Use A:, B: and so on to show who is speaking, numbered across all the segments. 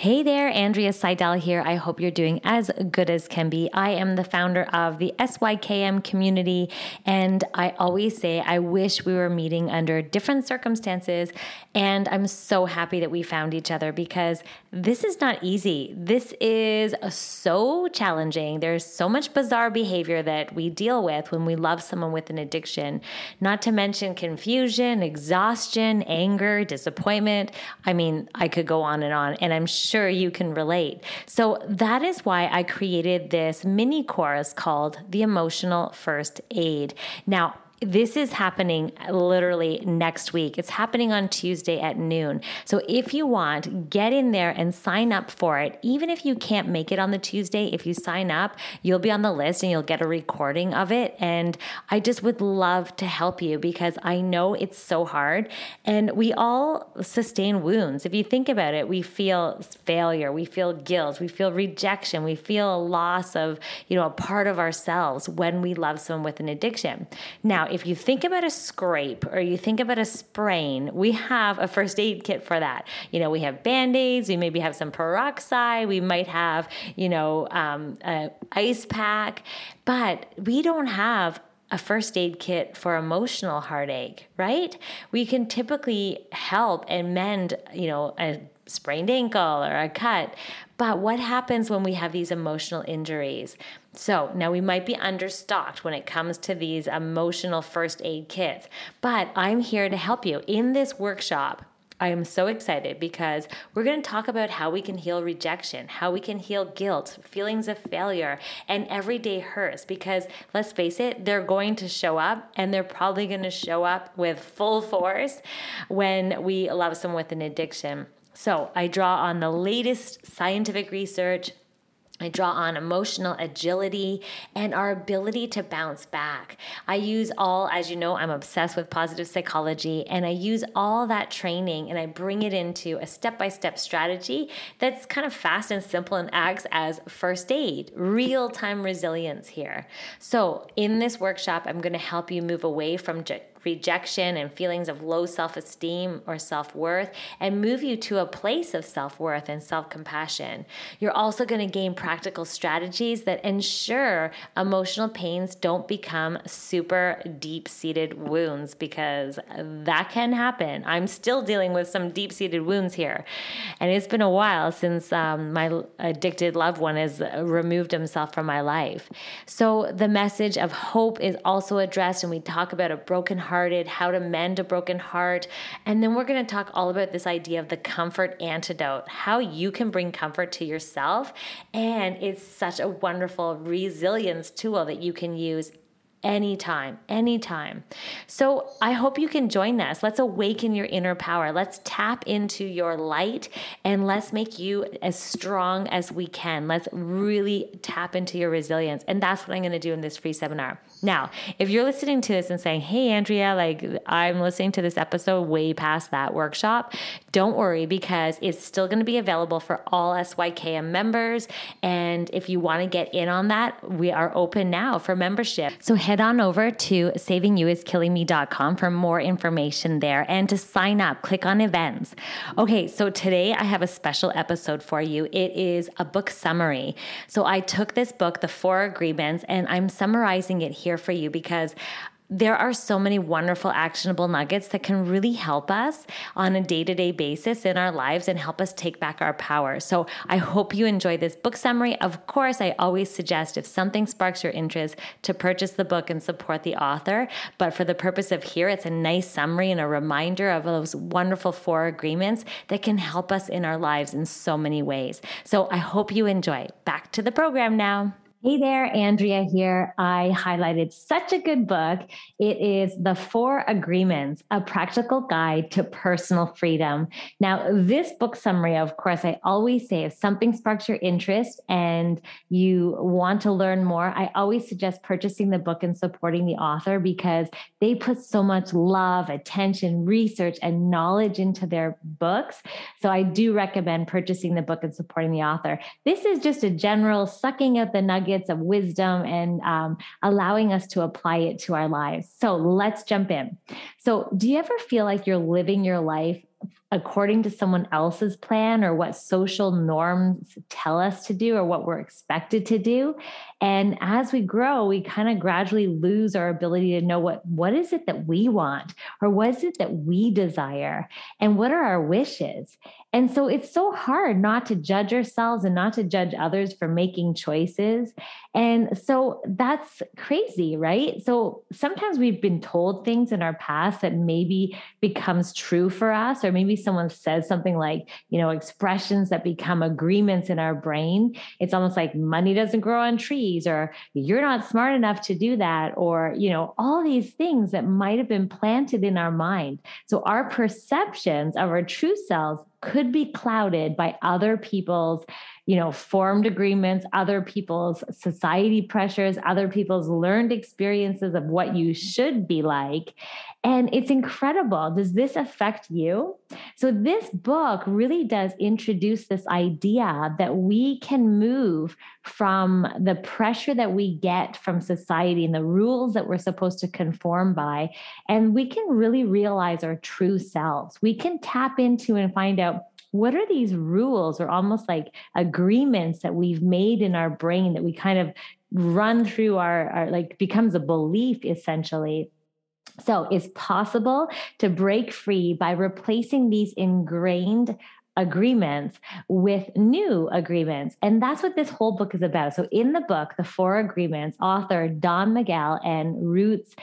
A: Hey there, Andrea Seydel here. I hope you're doing as good as can be. I am the founder of the SYKM community, and I always say I wish we were meeting under different circumstances. And I'm so happy that we found each other because this is not easy. This is so challenging. There's so much bizarre behavior that we deal with when we love someone with an addiction, not to mention confusion, exhaustion, anger, disappointment. I mean, I could go on and on, and I'm sure sure you can relate. So that is why I created this mini course called the Emotional First Aid. Now, this is happening literally next week. It's happening on Tuesday at noon. So if you want, get in there and sign up for it. Even if you can't make it on the Tuesday, if you sign up, you'll be on the list and you'll get a recording of it. And I just would love to help you because I know it's so hard. And we all sustain wounds. If you think about it, we feel failure, we feel guilt, we feel rejection, we feel a loss of, you know, a part of ourselves when we love someone with an addiction. Now, if you think about a scrape or you think about a sprain, we have a first aid kit for that. You know, we have band aids, we maybe have some peroxide, we might have, you know, um, an ice pack, but we don't have a first aid kit for emotional heartache, right? We can typically help and mend, you know, a sprained ankle or a cut. But what happens when we have these emotional injuries? So now we might be understocked when it comes to these emotional first aid kits, but I'm here to help you in this workshop. I am so excited because we're going to talk about how we can heal rejection, how we can heal guilt, feelings of failure, and everyday hurts. Because let's face it, they're going to show up and they're probably going to show up with full force when we love someone with an addiction. So I draw on the latest scientific research I draw on emotional agility and our ability to bounce back. I use all, as you know, I'm obsessed with positive psychology, and I use all that training and I bring it into a step by step strategy that's kind of fast and simple and acts as first aid, real time resilience here. So, in this workshop, I'm going to help you move away from rejection and feelings of low self esteem or self worth and move you to a place of self worth and self compassion. You're also going to gain practical strategies that ensure emotional pains don't become super deep seated wounds because that can happen. I'm still dealing with some deep seated wounds here. And it's been a while since um, my addicted loved one has removed himself from my life. So the message of hope is also addressed, and we talk about a broken heart how to mend a broken heart. And then we're going to talk all about this idea of the comfort antidote, how you can bring comfort to yourself. And it's such a wonderful resilience tool that you can use anytime, anytime. So I hope you can join us. Let's awaken your inner power. Let's tap into your light and let's make you as strong as we can. Let's really tap into your resilience. And that's what I'm going to do in this free seminar. Now, if you're listening to this and saying, hey, Andrea, like I'm listening to this episode way past that workshop, don't worry because it's still going to be available for all SYKM members. And if you want to get in on that, we are open now for membership. So head on over to savingyouiskillingme.com for more information there and to sign up, click on events. Okay, so today I have a special episode for you. It is a book summary. So I took this book, The Four Agreements, and I'm summarizing it here for you because there are so many wonderful actionable nuggets that can really help us on a day to day basis in our lives and help us take back our power. So I hope you enjoy this book summary. Of course, I always suggest if something sparks your interest to purchase the book and support the author. But for the purpose of here, it's a nice summary and a reminder of those wonderful four agreements that can help us in our lives in so many ways. So I hope you enjoy. Back to the program now. Hey there, Andrea here. I highlighted such a good book. It is The Four Agreements, a practical guide to personal freedom. Now, this book summary, of course, I always say if something sparks your interest and you want to learn more, I always suggest purchasing the book and supporting the author because they put so much love, attention, research, and knowledge into their books. So I do recommend purchasing the book and supporting the author. This is just a general sucking out the nuggets nuggets of wisdom and um, allowing us to apply it to our lives. So let's jump in. So, do you ever feel like you're living your life according to someone else's plan or what social norms tell us to do or what we're expected to do. And as we grow we kind of gradually lose our ability to know what what is it that we want or what is it that we desire and what are our wishes. And so it's so hard not to judge ourselves and not to judge others for making choices. And so that's crazy right? So sometimes we've been told things in our past that maybe becomes true for us or maybe someone says something like, you know, expressions that become agreements in our brain, it's almost like money doesn't grow on trees or you're not smart enough to do that or, you know, all these things that might have been planted in our mind. So our perceptions of our true selves could be clouded by other people's you know formed agreements other people's society pressures other people's learned experiences of what you mm-hmm. should be like and it's incredible. Does this affect you? So, this book really does introduce this idea that we can move from the pressure that we get from society and the rules that we're supposed to conform by, and we can really realize our true selves. We can tap into and find out what are these rules or almost like agreements that we've made in our brain that we kind of run through our, our like becomes a belief essentially so it's possible to break free by replacing these ingrained agreements with new agreements. And that's what this whole book is about. So in the book, The Four Agreements, author Don Miguel and Roots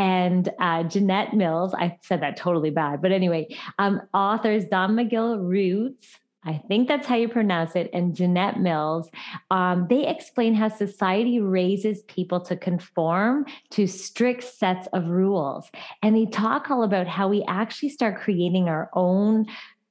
A: and uh, Jeanette Mills, I said that totally bad, but anyway, um, authors Don Miguel Roots, I think that's how you pronounce it, and Jeanette Mills, um, they explain how society raises people to conform to strict sets of rules. And they talk all about how we actually start creating our own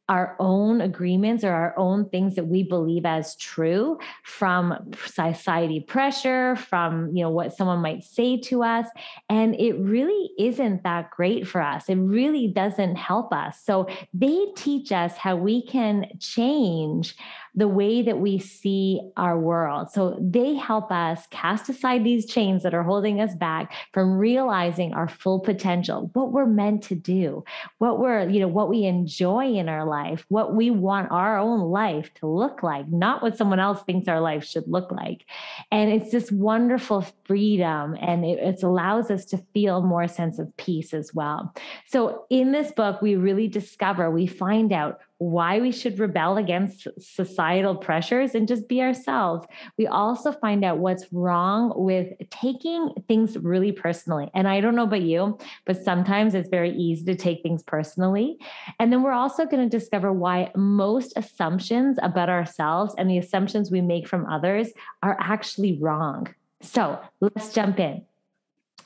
A: our own agreements or our own things that we believe as true from society pressure from you know what someone might say to us. And it really isn't that great for us. It really doesn't help us. So they teach us how we can change the way that we see our world. So they help us cast aside these chains that are holding us back from realizing our full potential, what we're meant to do, what we're, you know, what we enjoy in our life, what we want our own life to look like, not what someone else thinks our life should look like. And it's this wonderful freedom and it, it allows us to feel more sense of peace as well. So in this book, we really discover, we find out why we should rebel against societal pressures and just be ourselves. We also find out what's wrong with taking things really personally. And I don't know about you, but sometimes it's very easy to take things personally. And then we're also going to discover why most assumptions about ourselves and the assumptions we make from others are actually wrong. So let's jump in.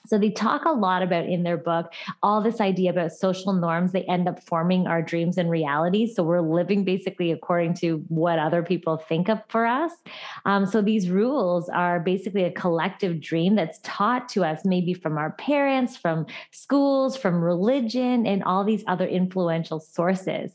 A: So they talk a lot about in their book all this idea about social norms. They end up forming our dreams and realities. So we're living basically according to what other people think of for us. Um, so these rules are basically a collective dream that's taught to us, maybe from our parents, from schools, from religion, and all these other influential sources.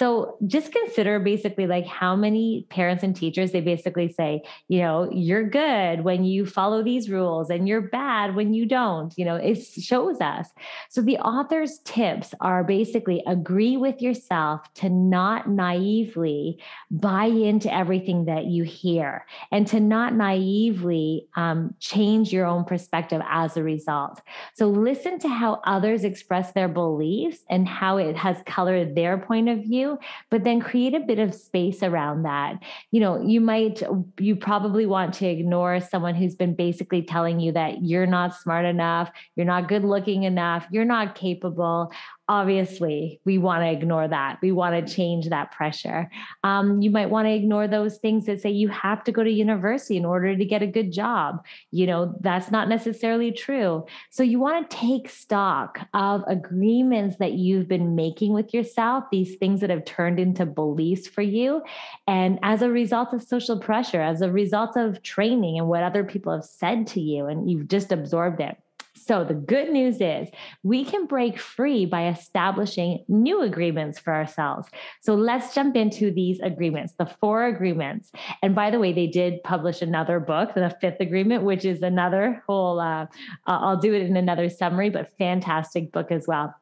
A: So just consider basically like how many parents and teachers they basically say, you know, you're good when you follow these rules and you're bad when you don't. You know, it shows us. So the author's tips are basically agree with yourself to not naively buy into everything that you hear and to not naively um, change your own perspective as a result. So listen to how others express their beliefs and how it has colored their point of view, but then create a bit of space around that. You know, you might, you probably want to ignore someone who's been basically telling you that you're not smart enough, you're not good looking enough, you're not capable obviously we want to ignore that. We want to change that pressure. Um, you might want to ignore those things that say you have to go to university in order to get a good job. You know that's not necessarily true. So you want to take stock of agreements that you've been making with yourself these things that have turned into beliefs for you. And as a result of social pressure as a result of training and what other people have said to you and you've just absorbed it so, the good news is we can break free by establishing new agreements for ourselves. So, let's jump into these agreements, the four agreements. And by the way, they did publish another book, the fifth agreement, which is another whole, uh, I'll do it in another summary, but fantastic book as well.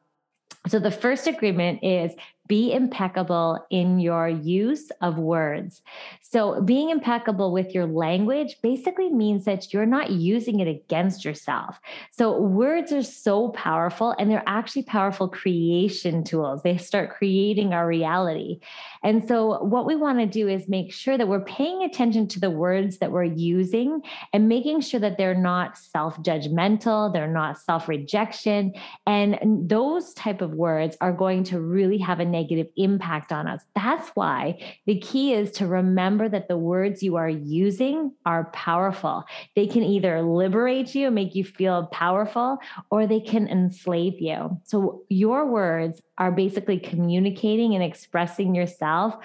A: So, the first agreement is be impeccable in your use of words. So, being impeccable with your language basically means that you're not using it against yourself. So, words are so powerful and they're actually powerful creation tools. They start creating our reality. And so, what we want to do is make sure that we're paying attention to the words that we're using and making sure that they're not self-judgmental, they're not self-rejection, and those type of words are going to really have a negative impact on us. That's why the key is to remember that the words you are using are powerful. They can either liberate you, make you feel powerful, or they can enslave you. So your words are basically communicating and expressing yourself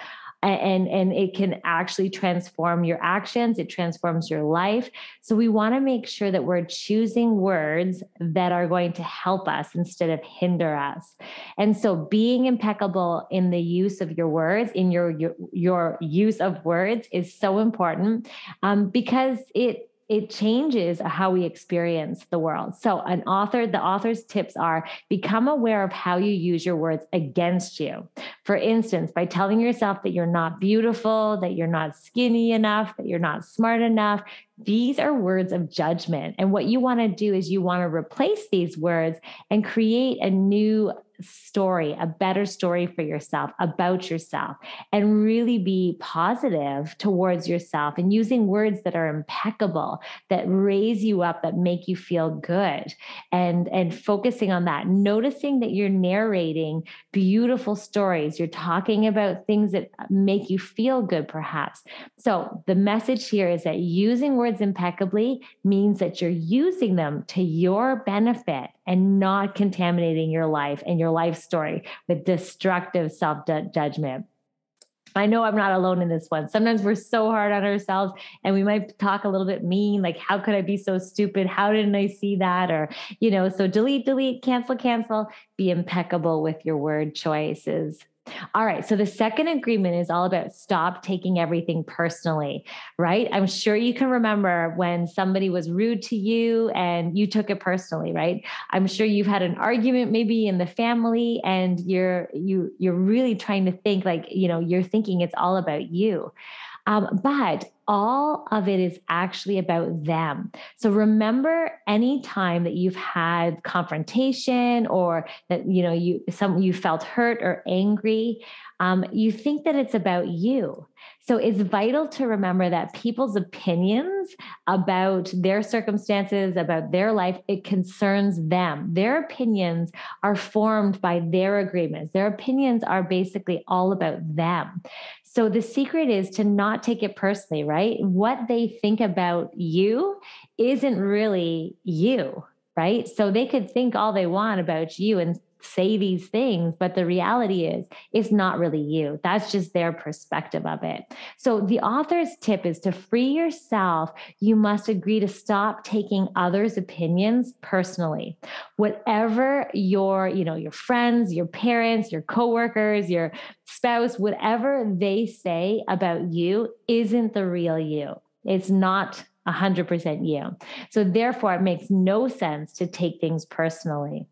A: and and it can actually transform your actions. It transforms your life. So we want to make sure that we're choosing words that are going to help us instead of hinder us. And so being impeccable in the use of your words in your your, your use of words is so important um, because it it changes how we experience the world. So, an author, the author's tips are become aware of how you use your words against you. For instance, by telling yourself that you're not beautiful, that you're not skinny enough, that you're not smart enough, these are words of judgment. And what you want to do is you want to replace these words and create a new story, a better story for yourself about yourself, and really be positive towards yourself and using words that are impeccable, that raise you up, that make you feel good, and, and focusing on that, noticing that you're narrating beautiful stories, you're talking about things that make you feel good, perhaps. So the message here is that using words impeccably means that you're using them to your benefit and not contaminating your life and your life story with destructive self judgment. I know I'm not alone in this one. Sometimes we're so hard on ourselves and we might talk a little bit mean, like, how could I be so stupid? How didn't I see that? Or, you know, so delete, delete, cancel, cancel. Be impeccable with your word choices. All right. So the second agreement is all about stop taking everything personally, right? I'm sure you can remember when somebody was rude to you and you took it personally, right? I'm sure you've had an argument maybe in the family and you're you you're really trying to think like, you know, you're thinking it's all about you. Um, but all of it is actually about them. So remember any time that you've had confrontation or that you know you some you felt hurt or angry, um, you think that it's about you. So it's vital to remember that people's opinions about their circumstances, about their life, it concerns them. Their opinions are formed by their agreements. Their opinions are basically all about them. So the secret is to not take it personally, right? What they think about you isn't really you, right? So they could think all they want about you and say these things, but the reality is it's not really you. That's just their perspective of it. So the author's tip is to free yourself, you must agree to stop taking others' opinions personally. Whatever your, you know, your friends, your parents, your coworkers, your spouse, whatever they say about you isn't the real you. It's not 100% you. So, therefore, it makes no sense to take things personally.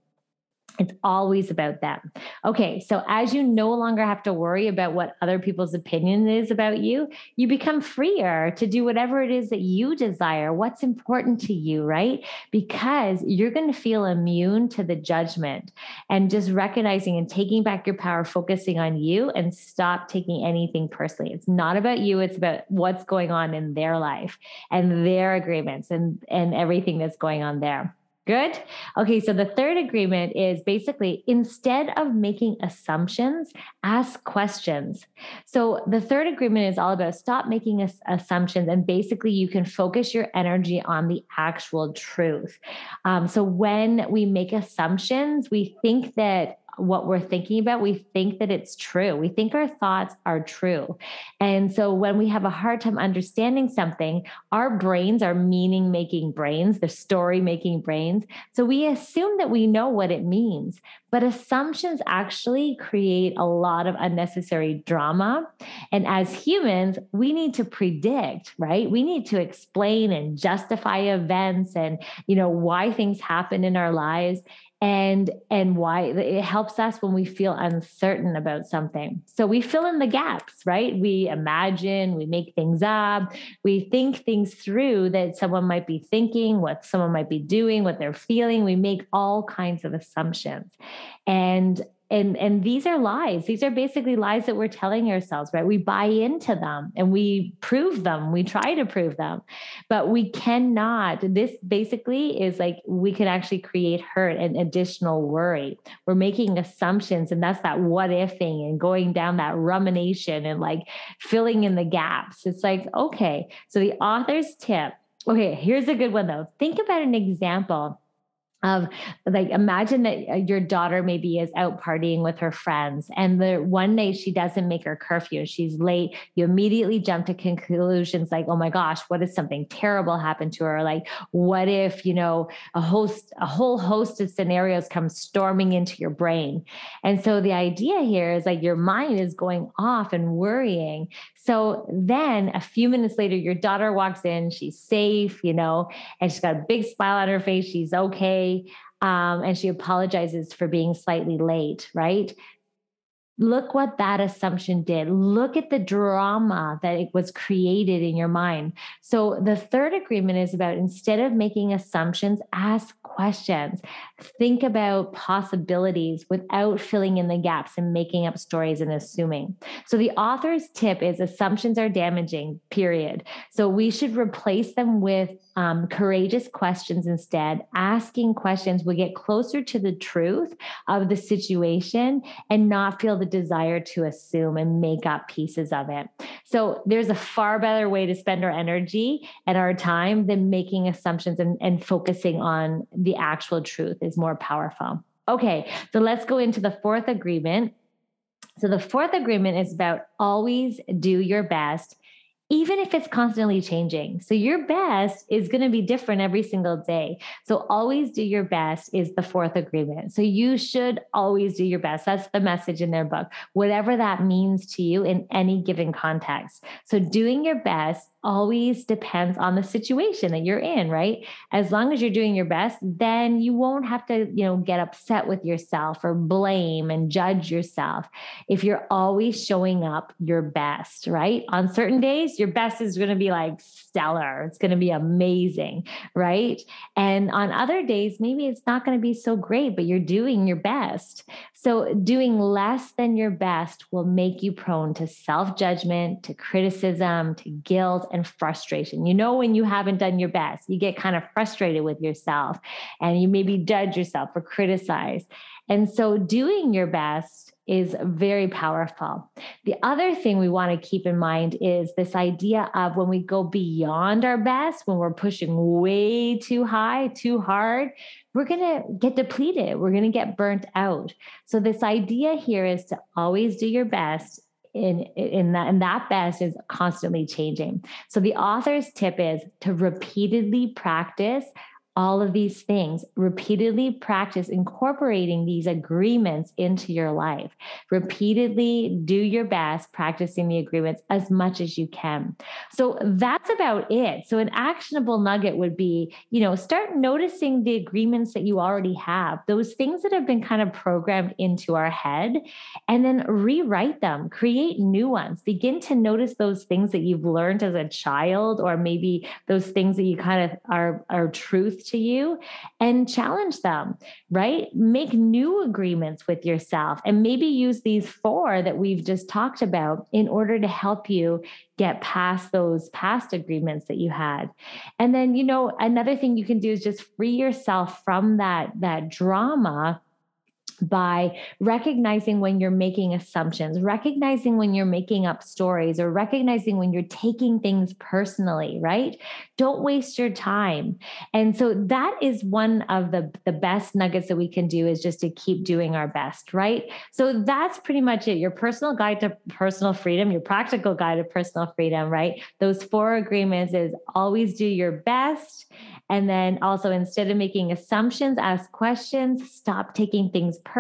A: It's always about them. Okay, so as you no longer have to worry about what other people's opinion is about you, you become freer to do whatever it is that you desire, what's important to you, right? Because you're going to feel immune to the judgment and just recognizing and taking back your power, focusing on you and stop taking anything personally. It's not about you, it's about what's going on in their life and their agreements and, and everything that's going on there. Good. Okay. So the third agreement is basically instead of making assumptions, ask questions. So the third agreement is all about stop making assumptions and basically you can focus your energy on the actual truth. Um, so when we make assumptions, we think that what we're thinking about, we think that it's true. We think our thoughts are true. And so when we have a hard time understanding something, our brains are meaning making brains, the story making brains. So we assume that we know what it means. But assumptions actually create a lot of unnecessary drama. And as humans, we need to predict, right? We need to explain and justify events and, you know, why things happen in our lives and and why it helps us when we feel uncertain about something. So we fill in the gaps right? We imagine we make things up we think things through that someone might be thinking what someone might be doing what they're feeling. We make all kinds of assumptions. And and and these are lies. These are basically lies that we're telling ourselves right? We buy into them and we prove them. We try to prove them. But we cannot this basically is like we can actually create hurt and additional worry. We're making assumptions and that's that what ifing and going down that rumination and like filling in the gaps. It's like okay so the author's tip. Okay here's a good one though. Think about an example of like imagine that uh, your daughter maybe is out partying with her friends and the one day she doesn't make her curfew she's late you immediately jump to conclusions like oh my gosh what if something terrible happened to her? Like what if you know a host a whole host of scenarios come storming into your brain? And so the idea here is like your mind is going off and worrying. So then a few minutes later your daughter walks in she's safe you know and she's got a big smile on her face she's okay um, and she apologizes for being slightly late, right? Look what that assumption did. Look at the drama that it was created in your mind. So, the third agreement is about instead of making assumptions, ask questions. Think about possibilities without filling in the gaps and making up stories and assuming. So, the author's tip is assumptions are damaging, period. So, we should replace them with um, courageous questions instead. Asking questions will get closer to the truth of the situation and not feel the desire to assume and make up pieces of it. So there's a far better way to spend our energy and our time than making assumptions and, and focusing on the actual truth is more powerful. Okay, so let's go into the fourth agreement. So the fourth agreement is about always do your best even if it's constantly changing. So your best is going to be different every single day. So always do your best is the fourth agreement. So you should always do your best. That's the message in their book, whatever that means to you in any given context. So doing your best always depends on the situation that you're in, right? As long as you're doing your best, then you won't have to, you know, get upset with yourself or blame and judge yourself. If you're always showing up your best, right? On certain days, your best is going to be like stellar. It's going to be amazing, right? And on other days, maybe it's not going to be so great, but you're doing your best. So doing less than your best will make you prone to self-judgment, to criticism, to guilt and frustration. You know, when you haven't done your best, you get kind of frustrated with yourself and you maybe judge yourself or criticize. And so doing your best is very powerful. The other thing we want to keep in mind is this idea of when we go beyond our best, when we're pushing way too high, too hard, we're going to get depleted. We're going to get burnt out. So this idea here is to always do your best in in that and that best is constantly changing. So the author's tip is to repeatedly practice all of these things, repeatedly practice incorporating these agreements into your life. Repeatedly do your best practicing the agreements as much as you can. So that's about it. So an actionable nugget would be, you know, start noticing the agreements that you already have, those things that have been kind of programmed into our head, and then rewrite them, create new ones. Begin to notice those things that you've learned as a child, or maybe those things that you kind of are, are truth to you and challenge them, right? Make new agreements with yourself and maybe use these four that we've just talked about in order to help you get past those past agreements that you had. And then, you know, another thing you can do is just free yourself from that that drama by recognizing when you're making assumptions, recognizing when you're making up stories, or recognizing when you're taking things personally, right? Don't waste your time. And so that is one of the, the best nuggets that we can do is just to keep doing our best, right? So that's pretty much it. Your personal guide to personal freedom, your practical guide to personal freedom, right? Those four agreements is always do your best and then also, instead of making assumptions, ask questions, stop taking things personally,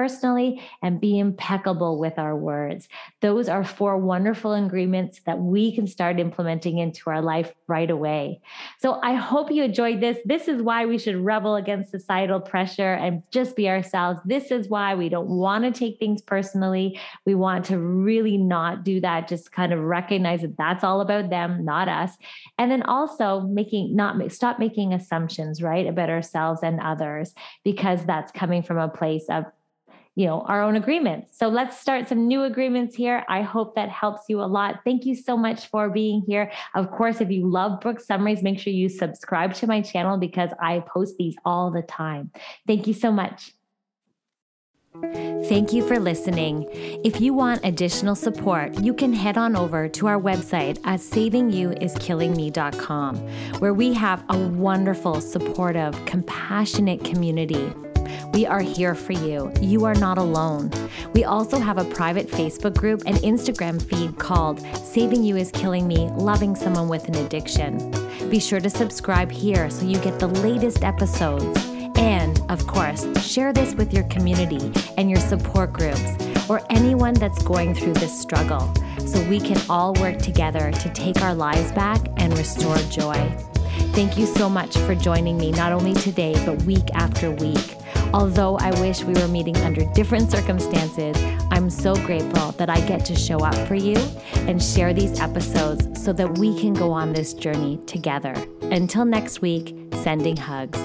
A: and be impeccable with our words. Those are four wonderful agreements that we can start implementing into our life right away. So I hope you enjoyed this. This is why we should rebel against societal pressure and just be ourselves. This is why we don't want to take things personally. We want to really not do that, just kind of recognize that that's all about them, not us. And then also making, not stop making assumptions, right, about ourselves and others, because that's coming from a place of you know our own agreements. So let's start some new agreements here. I hope that helps you a lot. Thank you so much for being here. Of course if you love book summaries make sure you subscribe to my channel because i post these all the time. Thank you so much. Thank you for listening. If you want additional support, you can head on over to our website at savingyouiskillingme.com, where we have a wonderful, supportive, compassionate community. We are here for you. You are not alone. We also have a private Facebook group and Instagram feed called Saving You is Killing Me Loving Someone with an Addiction. Be sure to subscribe here so you get the latest episodes. And, of course, share this with your community and your support groups or anyone that's going through this struggle so we can all work together to take our lives back and restore joy. Thank you so much for joining me, not only today, but week after week. Although I wish we were meeting under different circumstances, I'm so grateful that I get to show up for you and share these episodes so that we can go on this journey together. Until next week, sending hugs.